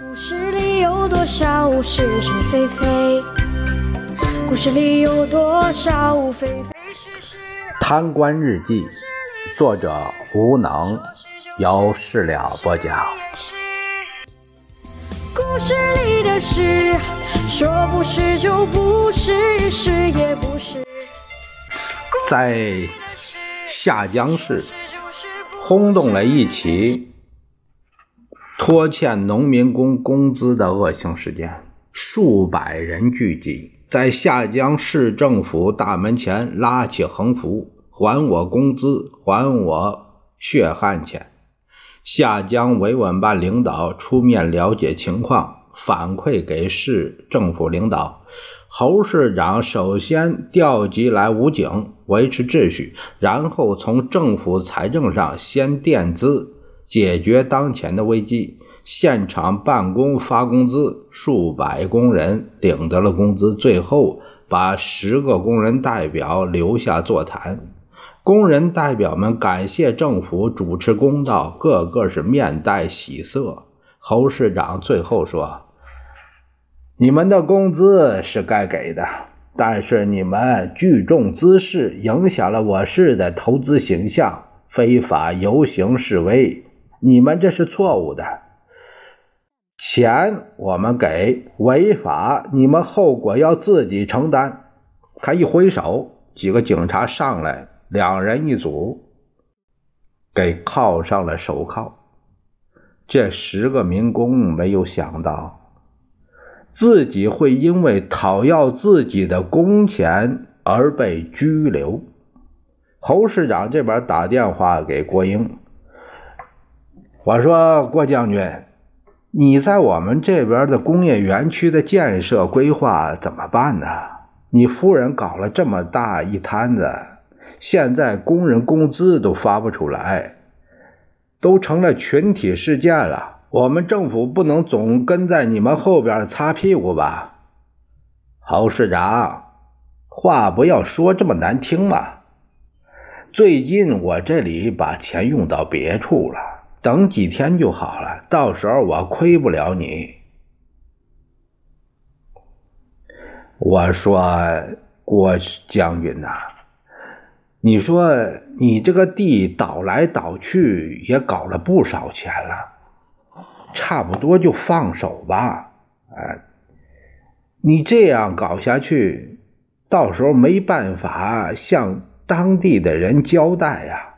故事里有多少是是非非？故事里有多少非非是是？贪官日记，作者无能，由事了播讲。故事里的事，说不是就不是，是也不是。在下江市，轰动了一起拖欠农民工工资的恶性事件，数百人聚集在下江市政府大门前，拉起横幅：“还我工资，还我血汗钱！”下江维稳办领导出面了解情况，反馈给市政府领导。侯市长首先调集来武警维持秩序，然后从政府财政上先垫资解决当前的危机。现场办公发工资，数百工人领得了工资。最后把十个工人代表留下座谈。工人代表们感谢政府主持公道，个个是面带喜色。侯市长最后说。你们的工资是该给的，但是你们聚众滋事，影响了我市的投资形象，非法游行示威，你们这是错误的。钱我们给，违法你们后果要自己承担。他一挥手，几个警察上来，两人一组，给铐上了手铐。这十个民工没有想到。自己会因为讨要自己的工钱而被拘留。侯市长这边打电话给郭英，我说郭将军，你在我们这边的工业园区的建设规划怎么办呢？你夫人搞了这么大一摊子，现在工人工资都发不出来，都成了群体事件了。我们政府不能总跟在你们后边擦屁股吧，侯市长，话不要说这么难听嘛。最近我这里把钱用到别处了，等几天就好了，到时候我亏不了你。我说郭将军呐，你说你这个地倒来倒去也搞了不少钱了。差不多就放手吧，哎，你这样搞下去，到时候没办法向当地的人交代呀。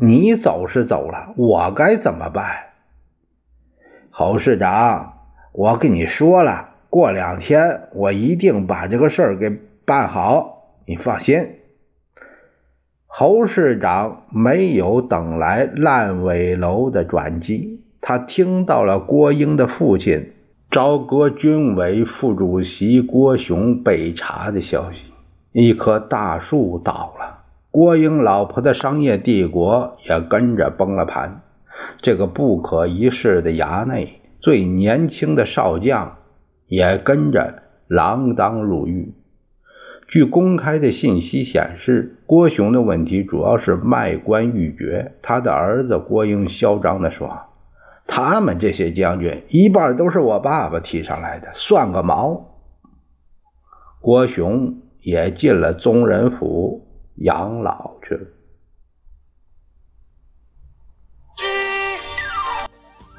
你走是走了，我该怎么办？侯市长，我跟你说了，过两天我一定把这个事儿给办好，你放心。侯市长没有等来烂尾楼的转机。他听到了郭英的父亲朝歌军委副主席郭雄被查的消息，一棵大树倒了，郭英老婆的商业帝国也跟着崩了盘。这个不可一世的衙内最年轻的少将也跟着锒铛入狱。据公开的信息显示，郭雄的问题主要是卖官鬻爵。他的儿子郭英嚣张地说。他们这些将军一半都是我爸爸提上来的，算个毛！郭雄也进了宗人府养老去了。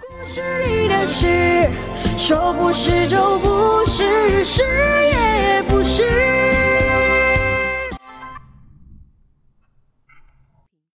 故事里的事，说不是就不是，是。